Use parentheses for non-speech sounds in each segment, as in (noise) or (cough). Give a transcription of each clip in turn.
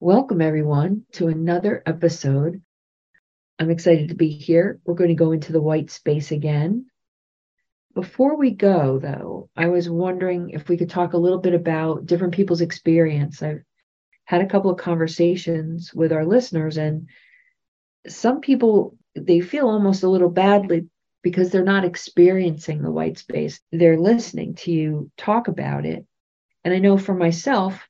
Welcome, everyone, to another episode. I'm excited to be here. We're going to go into the white space again. Before we go, though, I was wondering if we could talk a little bit about different people's experience. I've had a couple of conversations with our listeners, and some people they feel almost a little badly because they're not experiencing the white space. They're listening to you talk about it. And I know for myself,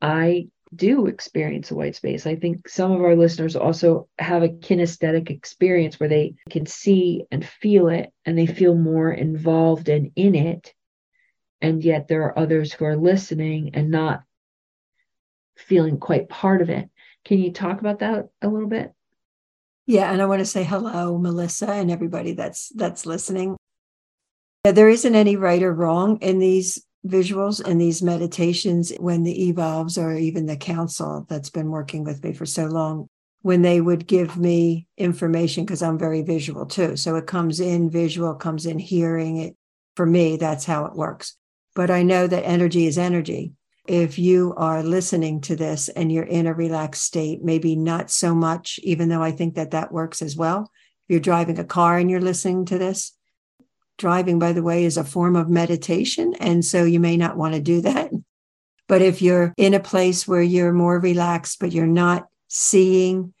I do experience a white space. I think some of our listeners also have a kinesthetic experience where they can see and feel it and they feel more involved and in it. And yet there are others who are listening and not feeling quite part of it. Can you talk about that a little bit? Yeah, and I want to say hello, Melissa, and everybody that's that's listening. There isn't any right or wrong in these visuals and these meditations when the evolves or even the council that's been working with me for so long when they would give me information because i'm very visual too. So it comes in visual comes in hearing it. For me that's how it works. But i know that energy is energy. If you are listening to this and you're in a relaxed state, maybe not so much, even though I think that that works as well. If you're driving a car and you're listening to this, driving, by the way, is a form of meditation. And so you may not want to do that. But if you're in a place where you're more relaxed, but you're not seeing,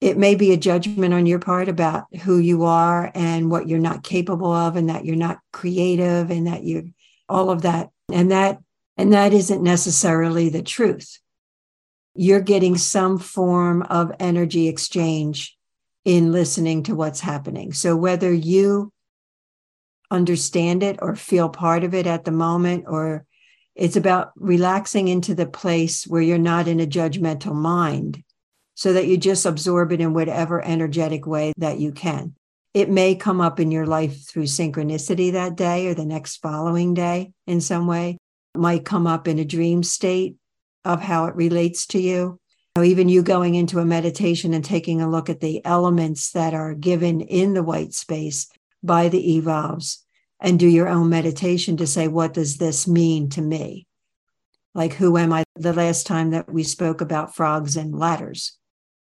it may be a judgment on your part about who you are and what you're not capable of, and that you're not creative, and that you all of that. And that and that isn't necessarily the truth. You're getting some form of energy exchange in listening to what's happening. So whether you understand it or feel part of it at the moment, or it's about relaxing into the place where you're not in a judgmental mind so that you just absorb it in whatever energetic way that you can. It may come up in your life through synchronicity that day or the next following day in some way It might come up in a dream state of how it relates to you. Even you going into a meditation and taking a look at the elements that are given in the white space by the evolves and do your own meditation to say, what does this mean to me? Like, who am I? The last time that we spoke about frogs and ladders,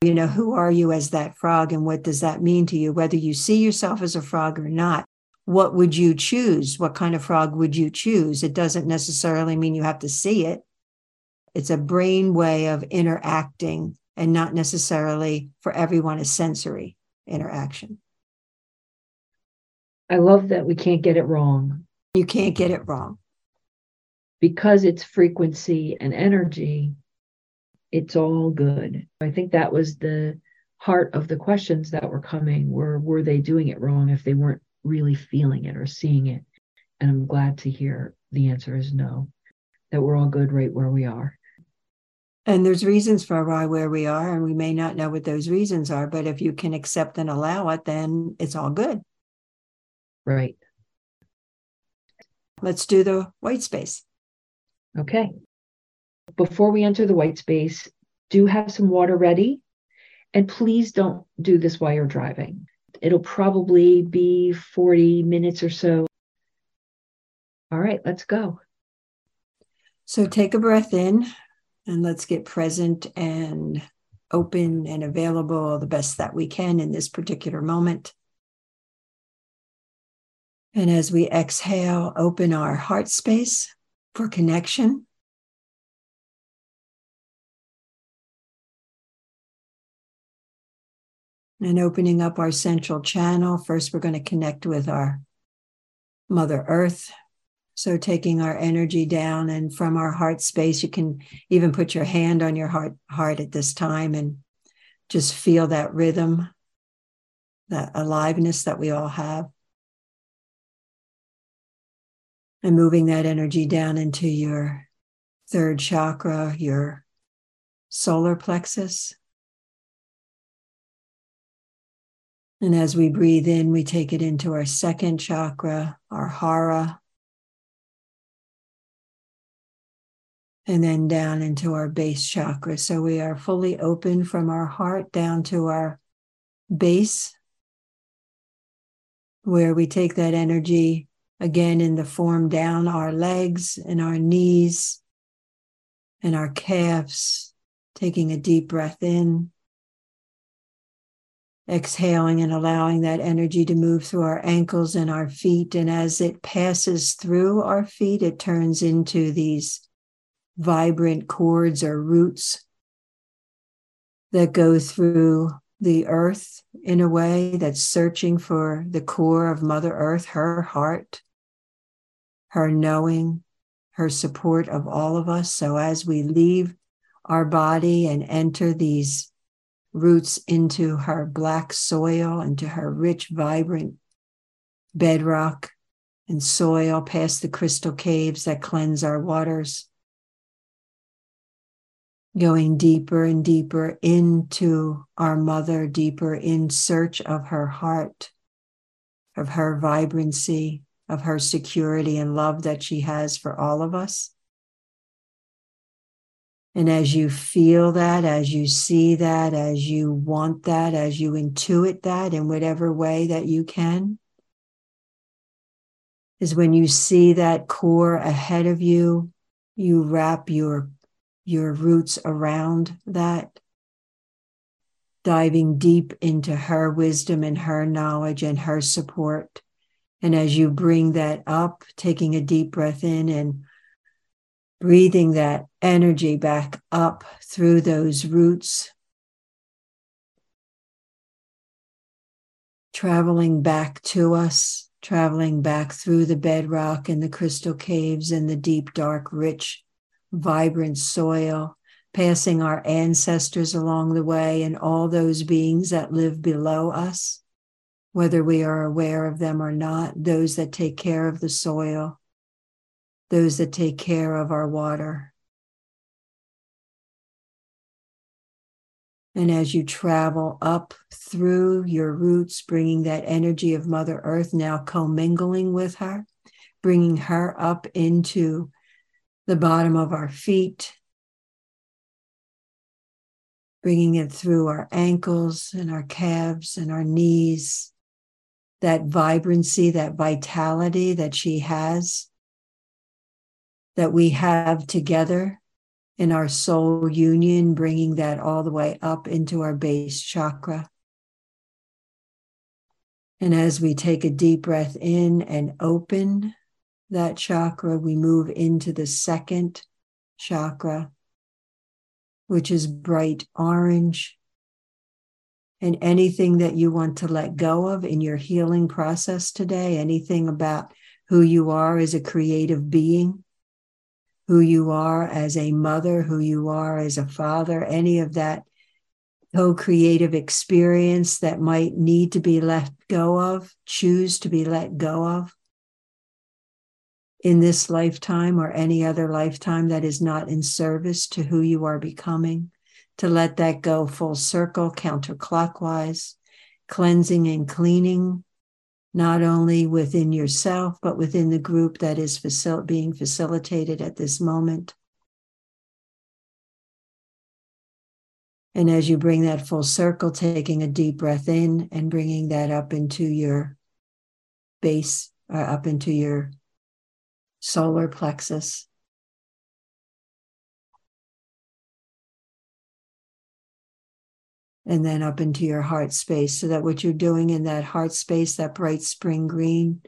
you know, who are you as that frog and what does that mean to you? Whether you see yourself as a frog or not, what would you choose? What kind of frog would you choose? It doesn't necessarily mean you have to see it. It's a brain way of interacting and not necessarily for everyone a sensory interaction. I love that we can't get it wrong. You can't get it wrong. Because it's frequency and energy, it's all good. I think that was the heart of the questions that were coming were were they doing it wrong if they weren't really feeling it or seeing it. And I'm glad to hear the answer is no, that we're all good right where we are. And there's reasons for why where we are, and we may not know what those reasons are, but if you can accept and allow it, then it's all good. Right. Let's do the white space. Okay. Before we enter the white space, do have some water ready. And please don't do this while you're driving. It'll probably be 40 minutes or so. All right, let's go. So take a breath in and let's get present and open and available the best that we can in this particular moment. And as we exhale, open our heart space for connection. and opening up our central channel. First, we're going to connect with our Mother Earth. So, taking our energy down and from our heart space, you can even put your hand on your heart, heart at this time and just feel that rhythm, that aliveness that we all have. And moving that energy down into your third chakra, your solar plexus. And as we breathe in, we take it into our second chakra, our hara, and then down into our base chakra. So we are fully open from our heart down to our base, where we take that energy again in the form down our legs and our knees, and our calves, taking a deep breath in, exhaling and allowing that energy to move through our ankles and our feet. And as it passes through our feet, it turns into these vibrant cords or roots that go through the earth in a way that's searching for the core of Mother Earth, her heart, her knowing, her support of all of us. So as we leave our body and enter these roots into her black soil, into her rich, vibrant bedrock and soil, past the crystal caves that cleanse our waters, going deeper and deeper into our mother, deeper in search of her heart, of her vibrancy, of her security and love that she has for all of us. And as you feel that, as you see that, as you want that, as you intuit that in whatever way that you can, is when you see that core ahead of you, you wrap your, your roots around that, diving deep into her wisdom and her knowledge and her support. And as you bring that up, taking a deep breath in and breathing that energy back up through those roots, traveling back to us, traveling back through the bedrock and the crystal caves and the deep, dark, rich, vibrant soil, passing our ancestors along the way and all those beings that live below us, whether we are aware of them or not, those that take care of the soil those that take care of our water. And as you travel up through your roots, bringing that energy of Mother Earth now commingling with her, bringing her up into the bottom of our feet, bringing it through our ankles and our calves and our knees, that vibrancy, that vitality that she has that we have together in our soul union, bringing that all the way up into our base chakra. And as we take a deep breath in and open that chakra, we move into the second chakra, which is bright orange. And anything that you want to let go of in your healing process today, anything about who you are as a creative being, who you are as a mother, who you are as a father, any of that co creative experience that might need to be let go of, choose to be let go of in this lifetime or any other lifetime that is not in service to who you are becoming, to let that go full circle, counterclockwise, cleansing and cleaning not only within yourself, but within the group that is facil- being facilitated at this moment. And as you bring that full circle, taking a deep breath in and bringing that up into your base, or uh, up into your solar plexus. And then up into your heart space so that what you're doing in that heart space, that bright spring green,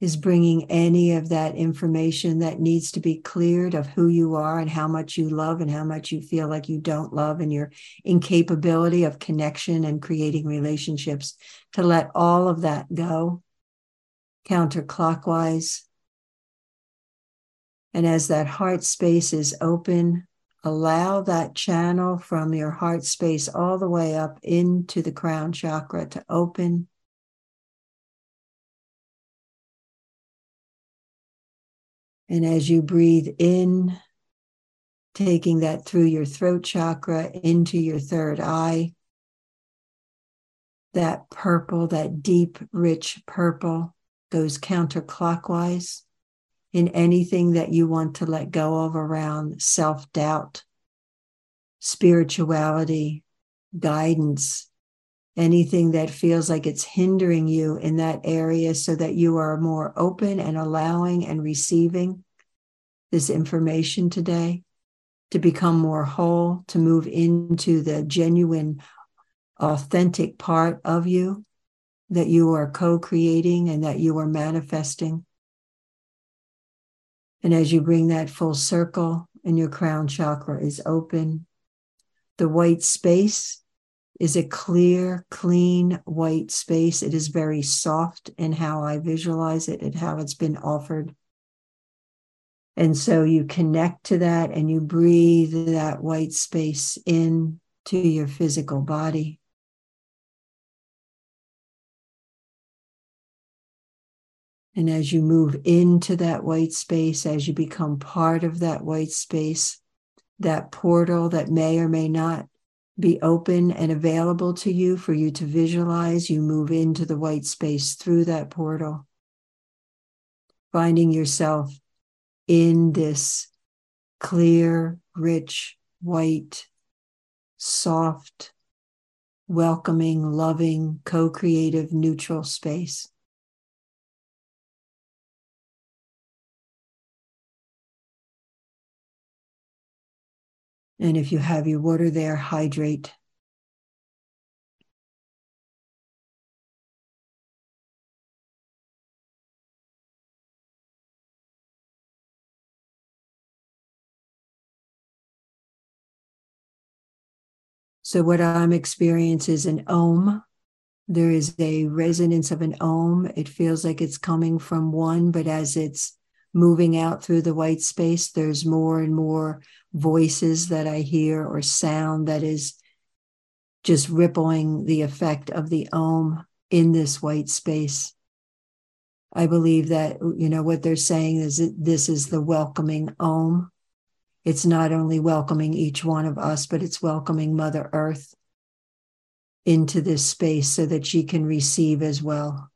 is bringing any of that information that needs to be cleared of who you are and how much you love and how much you feel like you don't love and your incapability of connection and creating relationships to let all of that go counterclockwise. And as that heart space is open, allow that channel from your heart space all the way up into the crown chakra to open. And as you breathe in, taking that through your throat chakra into your third eye, that purple, that deep, rich purple goes counterclockwise in anything that you want to let go of around self doubt, spirituality, guidance, anything that feels like it's hindering you in that area so that you are more open and allowing and receiving this information today. to become more whole, to move into the genuine, authentic part of you that you are co creating and that you are manifesting. And as you bring that full circle and your crown chakra is open, the white space is a clear, clean white space. It is very soft in how I visualize it and how it's been offered. And so you connect to that and you breathe that white space in to your physical body. And as you move into that white space, as you become part of that white space, that portal that may or may not be open and available to you for you to visualize, you move into the white space through that portal, finding yourself in this clear, rich, white, soft, welcoming, loving, co creative, neutral space. And if you have your water there, hydrate. So, what I'm experiencing is an om. There is a resonance of an om. It feels like it's coming from one, but as it's moving out through the white space, there's more and more voices that I hear or sound that is just rippling the effect of the om in this white space. I believe that, you know, what they're saying is that this is the welcoming om it's not only welcoming each one of us, but it's welcoming Mother Earth into this space so that she can receive as well.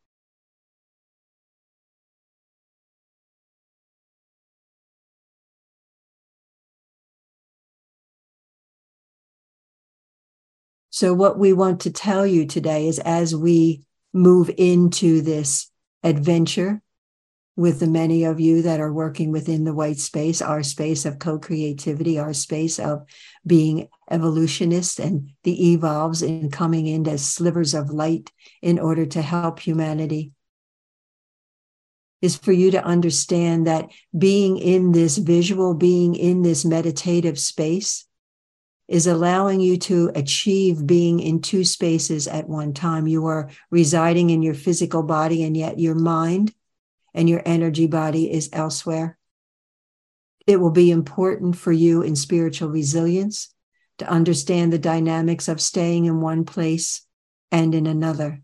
So, what we want to tell you today is as we move into this adventure with the many of you that are working within the white space, our space of co creativity, our space of being evolutionists and the evolves in coming in as slivers of light in order to help humanity. Is for you to understand that being in this visual, being in this meditative space is allowing you to achieve being in two spaces at one time. You are residing in your physical body, and yet your mind and your energy body is elsewhere. It will be important for you in spiritual resilience to understand the dynamics of staying in one place and in another.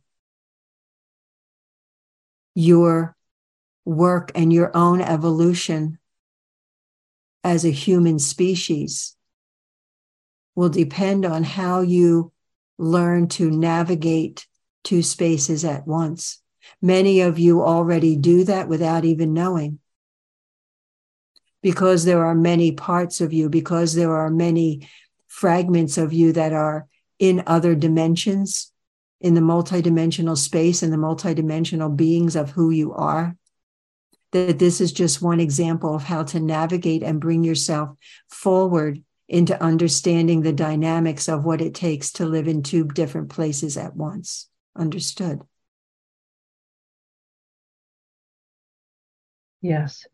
Your work and your own evolution as a human species will depend on how you learn to navigate two spaces at once. Many of you already do that without even knowing. Because there are many parts of you, because there are many fragments of you that are in other dimensions, in the multidimensional space and the multidimensional beings of who you are. That this is just one example of how to navigate and bring yourself forward into understanding the dynamics of what it takes to live in two different places at once. Understood. Yes.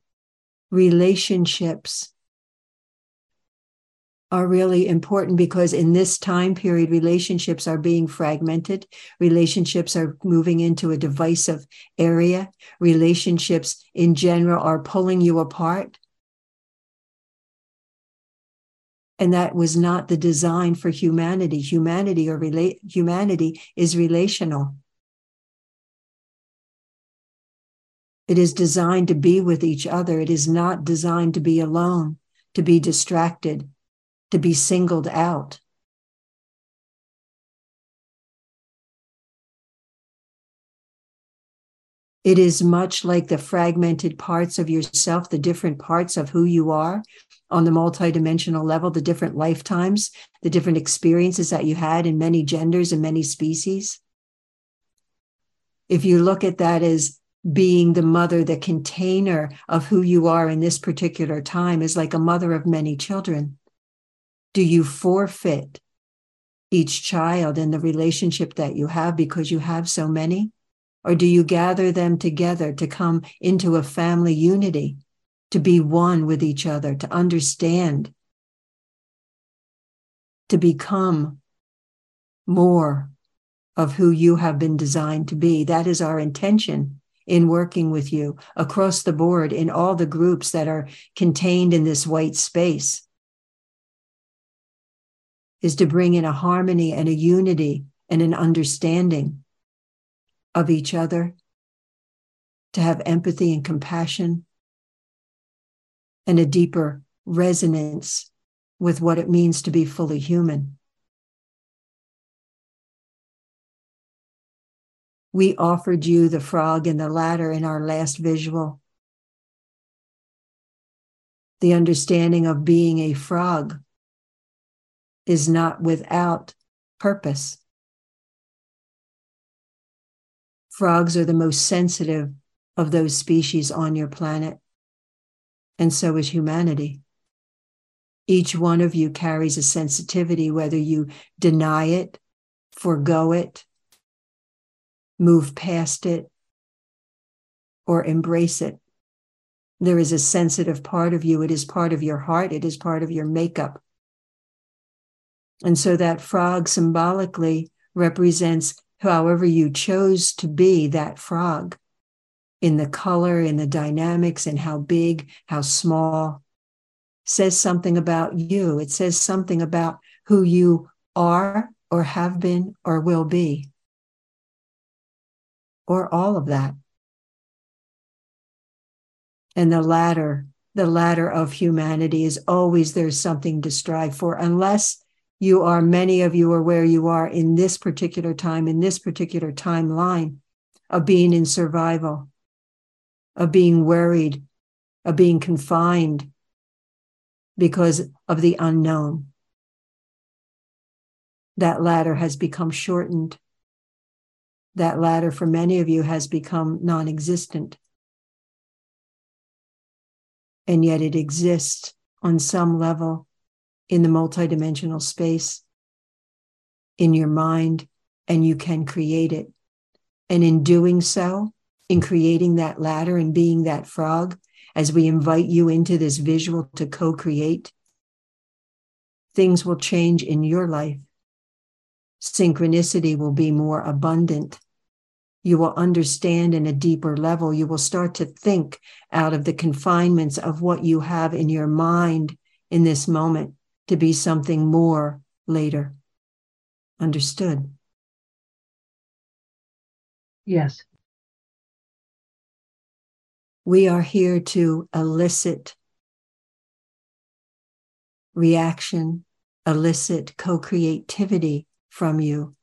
Relationships are really important because in this time period, relationships are being fragmented. Relationships are moving into a divisive area. Relationships in general are pulling you apart. And that was not the design for humanity. Humanity or humanity is relational. It is designed to be with each other. It is not designed to be alone, to be distracted, to be singled out. It is much like the fragmented parts of yourself, the different parts of who you are on the multidimensional level, the different lifetimes, the different experiences that you had in many genders and many species. If you look at that as being the mother, the container of who you are in this particular time is like a mother of many children. Do you forfeit each child in the relationship that you have because you have so many? Or do you gather them together to come into a family unity, to be one with each other, to understand, to become more of who you have been designed to be? That is our intention in working with you across the board in all the groups that are contained in this white space is to bring in a harmony and a unity and an understanding of each other, to have empathy and compassion, and a deeper resonance with what it means to be fully human. We offered you the frog and the ladder in our last visual. The understanding of being a frog is not without purpose. Frogs are the most sensitive of those species on your planet, and so is humanity. Each one of you carries a sensitivity, whether you deny it, forego it, move past it, or embrace it. There is a sensitive part of you. It is part of your heart. It is part of your makeup. And so that frog symbolically represents however you chose to be that frog in the color, in the dynamics, and how big, how small, says something about you. It says something about who you are or have been or will be, or all of that. And the ladder, the ladder of humanity is always there's something to strive for, unless you are, many of you are where you are in this particular time, in this particular timeline of being in survival, of being worried, of being confined because of the unknown. That ladder has become shortened. That ladder for many of you has become non existent. And yet it exists on some level in the multidimensional space in your mind, and you can create it. And in doing so, in creating that ladder and being that frog, as we invite you into this visual to co create, things will change in your life. Synchronicity will be more abundant. You will understand in a deeper level. You will start to think out of the confinements of what you have in your mind in this moment to be something more later. Understood? Yes. We are here to elicit reaction, elicit co creativity from you.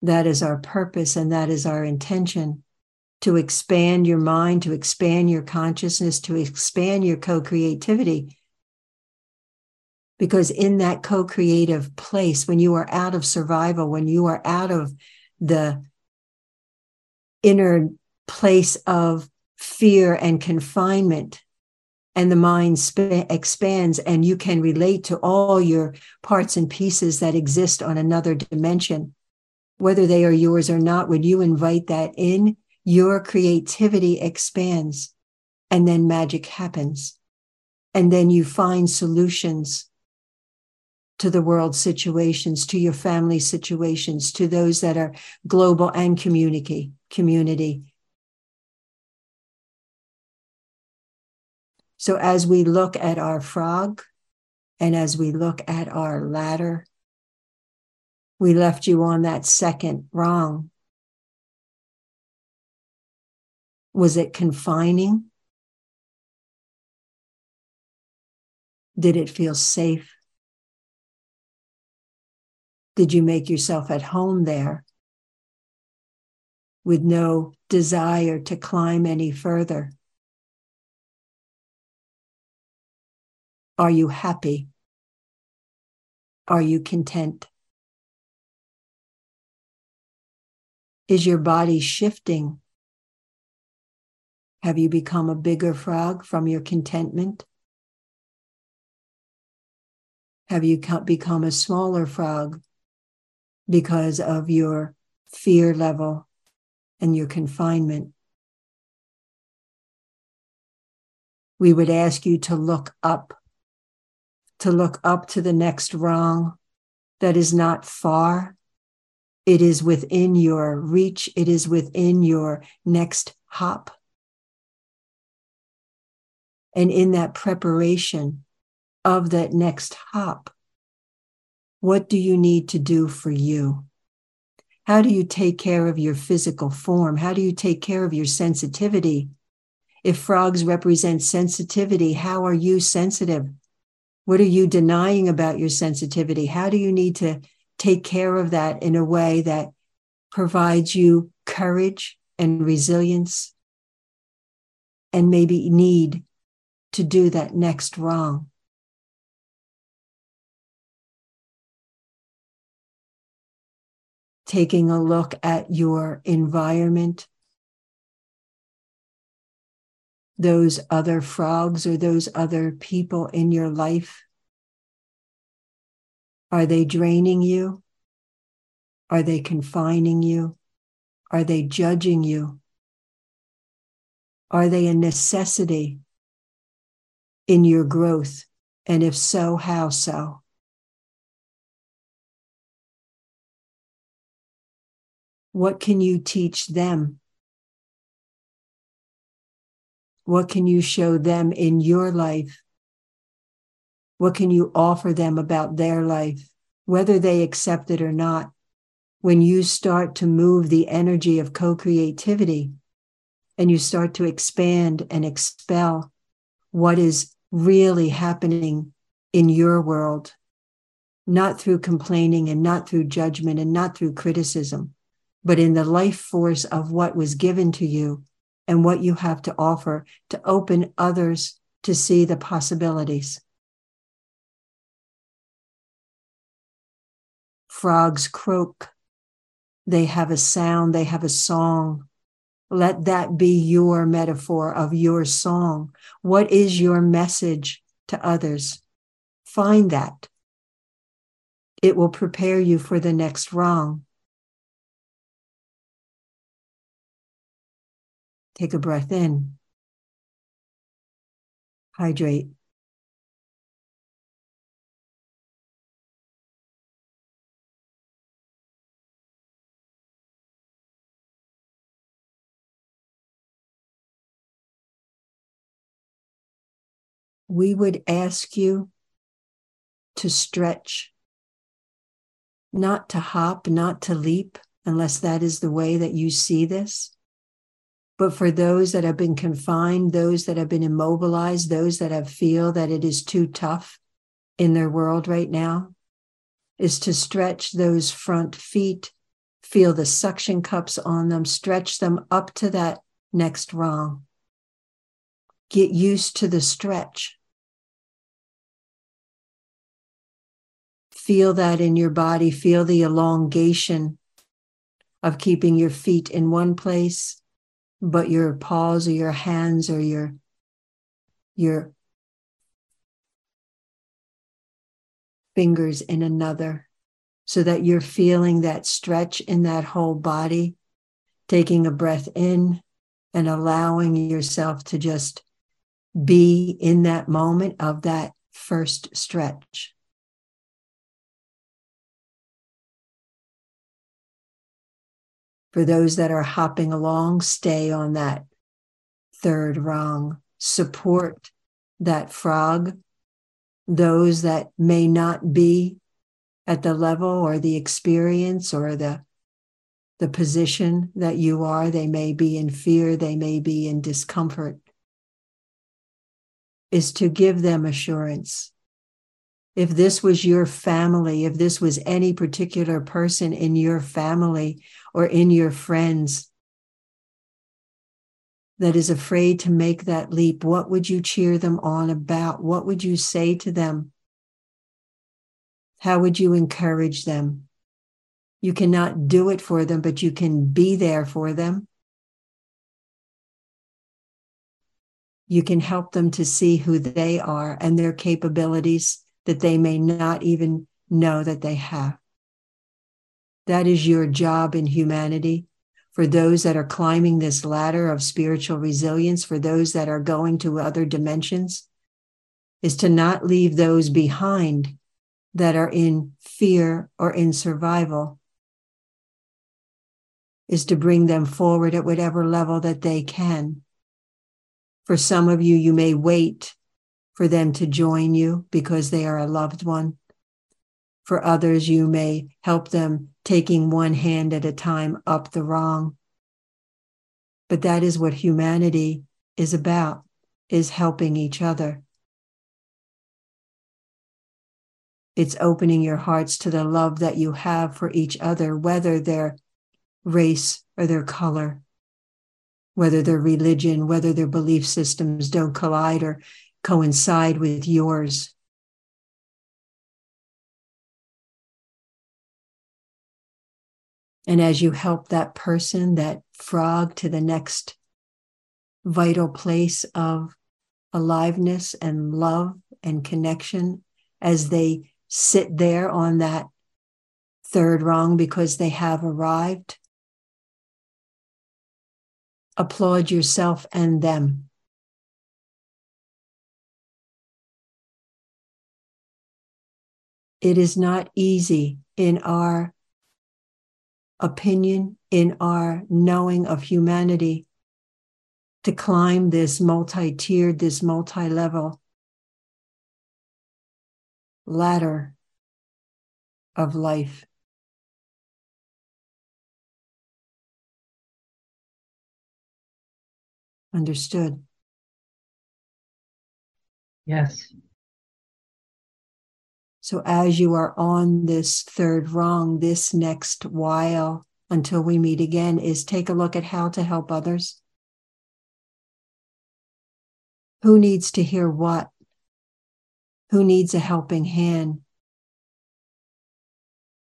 That is our purpose and that is our intention to expand your mind, to expand your consciousness, to expand your co creativity because in that co creative place, when you are out of survival, when you are out of the inner place of fear and confinement, and the mind sp- expands, and you can relate to all your parts and pieces that exist on another dimension, whether they are yours or not. When you invite that in, your creativity expands, and then magic happens. And then you find solutions to the world situations, to your family situations, to those that are global and community, community. So as we look at our frog and as we look at our ladder, we left you on that second wrong. Was it confining? Did it feel safe? Did you make yourself at home there with no desire to climb any further? Are you happy? Are you content? Is your body shifting? Have you become a bigger frog from your contentment? Have you become a smaller frog because of your fear level and your confinement? We would ask you to look up, to look up to the next rung that is not far. It is within your reach, it is within your next hop. And in that preparation, of that next hop. What do you need to do for you? How do you take care of your physical form? How do you take care of your sensitivity? If frogs represent sensitivity, how are you sensitive? What are you denying about your sensitivity? How do you need to take care of that in a way that provides you courage and resilience and maybe need to do that next wrong? taking a look at your environment, those other frogs or those other people in your life? Are they draining you? Are they confining you? Are they judging you? Are they a necessity in your growth? And if so, how so? What can you teach them? What can you show them in your life? What can you offer them about their life, whether they accept it or not? When you start to move the energy of co creativity and you start to expand and expel what is really happening in your world, not through complaining and not through judgment and not through criticism, but in the life force of what was given to you and what you have to offer to open others to see the possibilities. Frogs croak. They have a sound, they have a song. Let that be your metaphor of your song. What is your message to others? Find that. It will prepare you for the next rung. Take a breath in. Hydrate. We would ask you to stretch, not to hop, not to leap, unless that is the way that you see this but for those that have been confined, those that have been immobilized, those that have feel that it is too tough in their world right now, is to stretch those front feet, feel the suction cups on them, stretch them up to that next rung. Get used to the stretch. Feel that in your body, feel the elongation of keeping your feet in one place but your paws or your hands or your your fingers in another so that you're feeling that stretch in that whole body taking a breath in and allowing yourself to just be in that moment of that first stretch For those that are hopping along, stay on that third rung. Support that frog. Those that may not be at the level or the experience or the the position that you are, they may be in fear, they may be in discomfort, is to give them assurance if this was your family, if this was any particular person in your family or in your friends that is afraid to make that leap, what would you cheer them on about? What would you say to them? How would you encourage them? You cannot do it for them, but you can be there for them. You can help them to see who they are and their capabilities that they may not even know that they have. That is your job in humanity. For those that are climbing this ladder of spiritual resilience, for those that are going to other dimensions, is to not leave those behind that are in fear or in survival, is to bring them forward at whatever level that they can. For some of you, you may wait for them to join you because they are a loved one. For others, you may help them taking one hand at a time up the wrong. But that is what humanity is about, is helping each other. It's opening your hearts to the love that you have for each other, whether their race or their color, whether their religion, whether their belief systems don't collide or coincide with yours. And as you help that person, that frog, to the next vital place of aliveness and love and connection, as they sit there on that third rung because they have arrived, applaud yourself and them. It is not easy in our opinion, in our knowing of humanity, to climb this multi tiered, this multi level ladder of life. Understood. Yes. So, as you are on this third rung, this next while until we meet again is take a look at how to help others. Who needs to hear what? Who needs a helping hand?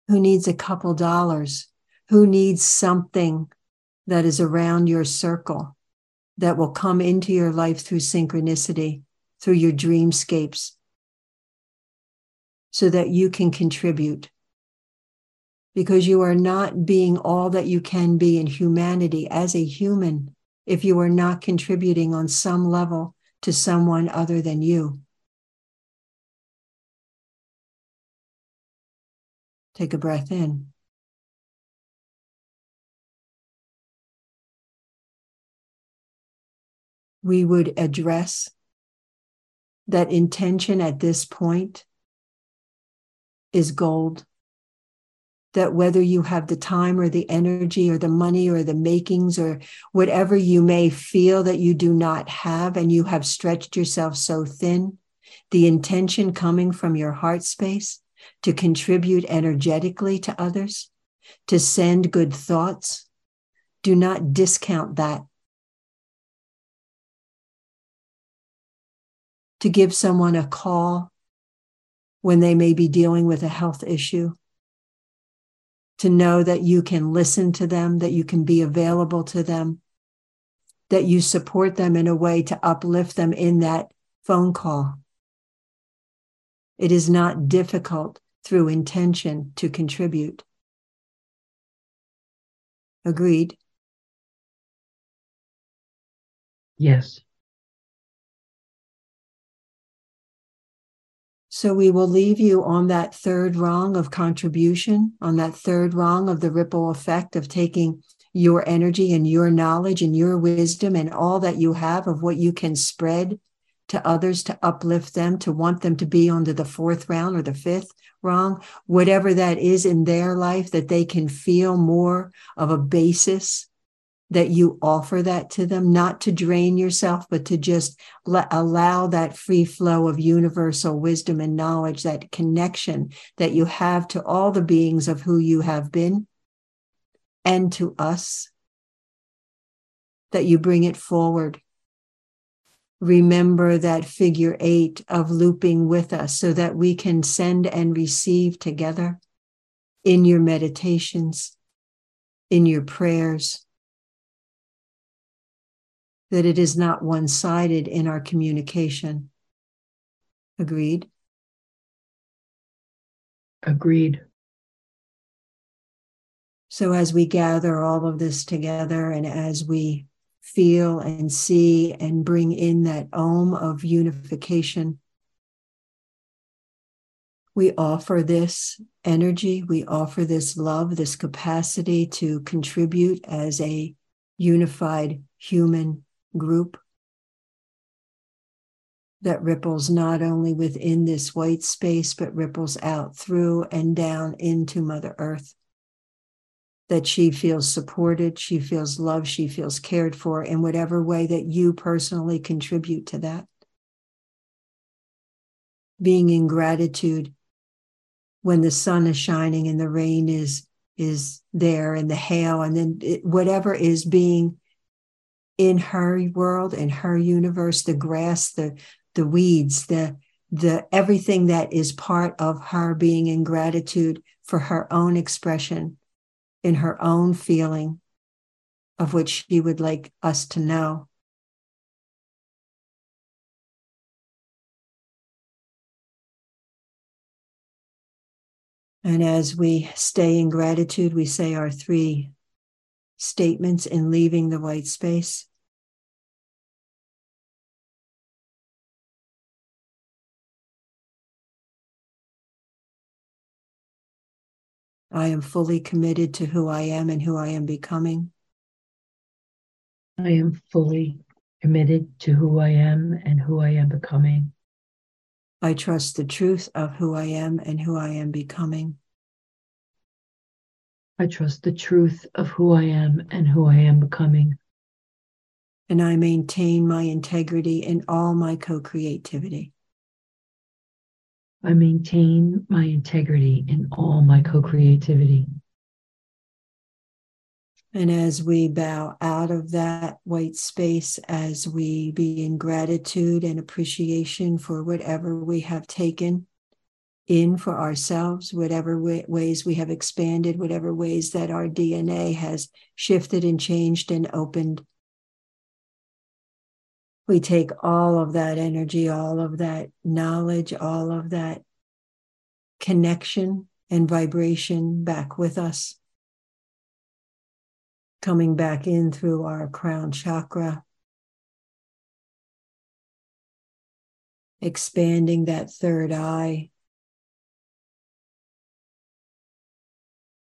Who needs a couple dollars? Who needs something that is around your circle that will come into your life through synchronicity, through your dreamscapes, so that you can contribute. Because you are not being all that you can be in humanity as a human if you are not contributing on some level to someone other than you. Take a breath in. We would address that intention at this point is gold. That whether you have the time or the energy or the money or the makings or whatever you may feel that you do not have and you have stretched yourself so thin, the intention coming from your heart space to contribute energetically to others, to send good thoughts, do not discount that. To give someone a call when they may be dealing with a health issue. To know that you can listen to them, that you can be available to them, that you support them in a way to uplift them in that phone call. It is not difficult through intention to contribute. Agreed? Yes. So we will leave you on that third rung of contribution, on that third rung of the ripple effect of taking your energy and your knowledge and your wisdom and all that you have of what you can spread to others to uplift them, to want them to be onto the fourth round or the fifth rung, whatever that is in their life, that they can feel more of a basis that you offer that to them, not to drain yourself, but to just allow that free flow of universal wisdom and knowledge, that connection that you have to all the beings of who you have been and to us, that you bring it forward. Remember that figure eight of looping with us so that we can send and receive together in your meditations, in your prayers that it is not one sided in our communication. Agreed? Agreed. So, as we gather all of this together and as we feel and see and bring in that Om of unification, we offer this energy, we offer this love, this capacity to contribute as a unified human group that ripples not only within this white space, but ripples out through and down into Mother Earth. That she feels supported, she feels loved, she feels cared for in whatever way that you personally contribute to that. Being in gratitude when the sun is shining and the rain is is there and the hail and then it, whatever is being in her world in her universe the grass the the weeds the the everything that is part of her being in gratitude for her own expression in her own feeling of which she would like us to know. And as we stay in gratitude, we say our three statements in leaving the white space. I am fully committed to who I am and who I am becoming. I am fully committed to who I am and who I am becoming. I trust the truth of who I am and who I am becoming. I trust the truth of who I am and who I am becoming. And I maintain my integrity in all my co creativity. I maintain my integrity in all my co creativity. And as we bow out of that white space, as we be in gratitude and appreciation for whatever we have taken in for ourselves, whatever ways we have expanded, whatever ways that our DNA has shifted and changed and opened. We take all of that energy, all of that knowledge, all of that connection and vibration back with us coming back in through our crown chakra, expanding that third eye,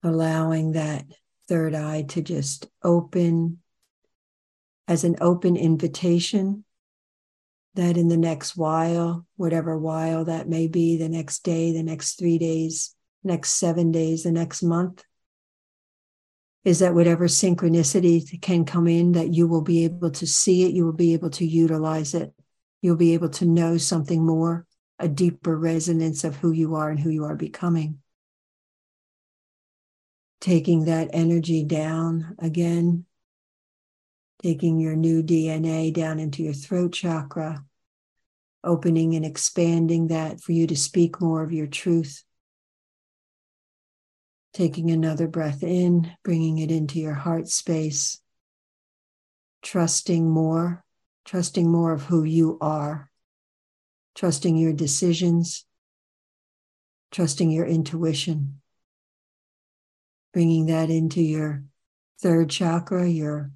allowing that third eye to just open as an open invitation that in the next while, whatever while that may be, the next day, the next three days, next seven days, the next month, is that whatever synchronicity can come in, that you will be able to see it, you will be able to utilize it, you'll be able to know something more, a deeper resonance of who you are and who you are becoming. Taking that energy down again, taking your new DNA down into your throat chakra, opening and expanding that for you to speak more of your truth. Taking another breath in, bringing it into your heart space, trusting more, trusting more of who you are, trusting your decisions, trusting your intuition, bringing that into your third chakra, your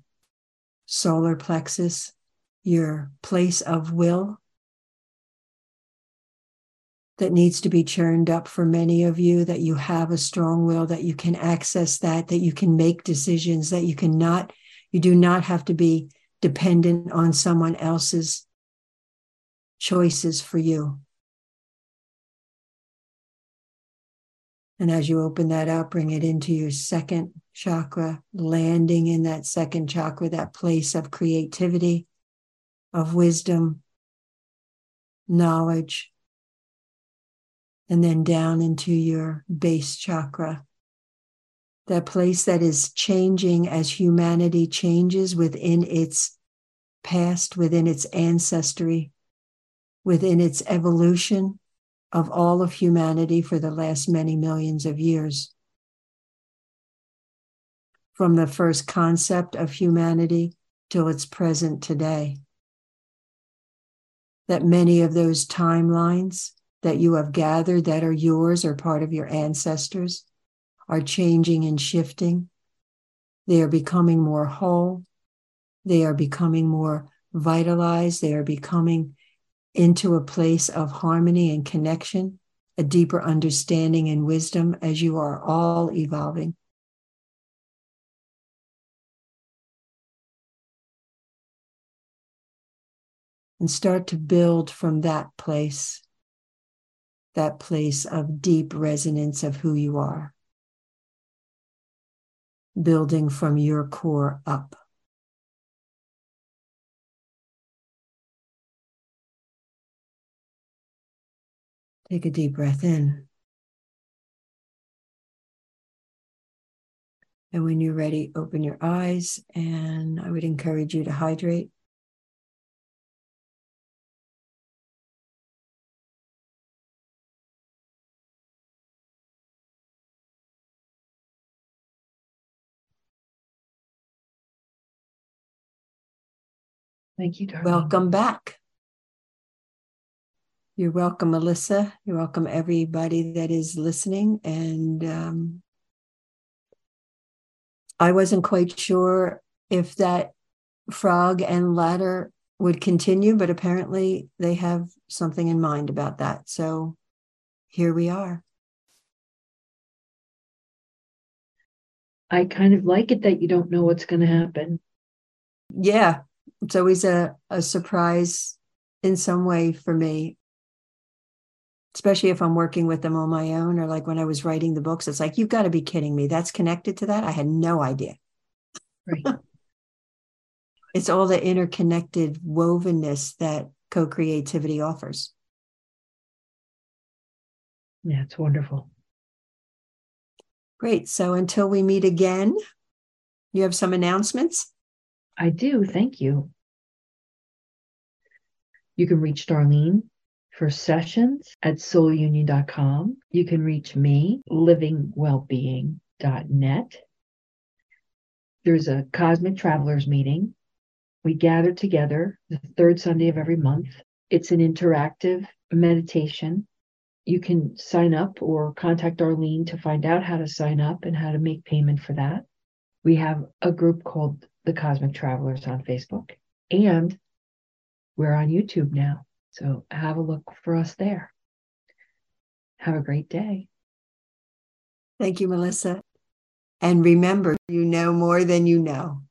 solar plexus, your place of will, that needs to be churned up for many of you, that you have a strong will, that you can access that, that you can make decisions, that you cannot, you do not have to be dependent on someone else's choices for you. And as you open that up, bring it into your second chakra, landing in that second chakra, that place of creativity, of wisdom, knowledge, and then down into your base chakra. That place that is changing as humanity changes within its past, within its ancestry, within its evolution of all of humanity for the last many millions of years. From the first concept of humanity till its present today. That many of those timelines that you have gathered that are yours or part of your ancestors are changing and shifting. They are becoming more whole. They are becoming more vitalized. They are becoming into a place of harmony and connection, a deeper understanding and wisdom as you are all evolving. And start to build from that place, that place of deep resonance of who you are, building from your core up. Take a deep breath in. And when you're ready, open your eyes. And I would encourage you to hydrate. Thank you, Darlene. Welcome back. You're welcome, Melissa. You're welcome, everybody that is listening. And um, I wasn't quite sure if that frog and ladder would continue, but apparently they have something in mind about that. So here we are. I kind of like it that you don't know what's going to happen. Yeah, it's always a, a surprise in some way for me especially if I'm working with them on my own or like when I was writing the books, it's like, you've got to be kidding me. That's connected to that. I had no idea. Right. (laughs) it's all the interconnected wovenness that co creativity offers. Yeah, it's wonderful. Great. So until we meet again, you have some announcements? I do. Thank you. You can reach Darlene for sessions at soulunion.com. You can reach me, livingwellbeing.net. There's a Cosmic Travelers meeting. We gather together the third Sunday of every month. It's an interactive meditation. You can sign up or contact Darlene to find out how to sign up and how to make payment for that. We have a group called the Cosmic Travelers on Facebook, and we're on YouTube now. So have a look for us there. Have a great day. Thank you, Melissa. And remember, you know more than you know.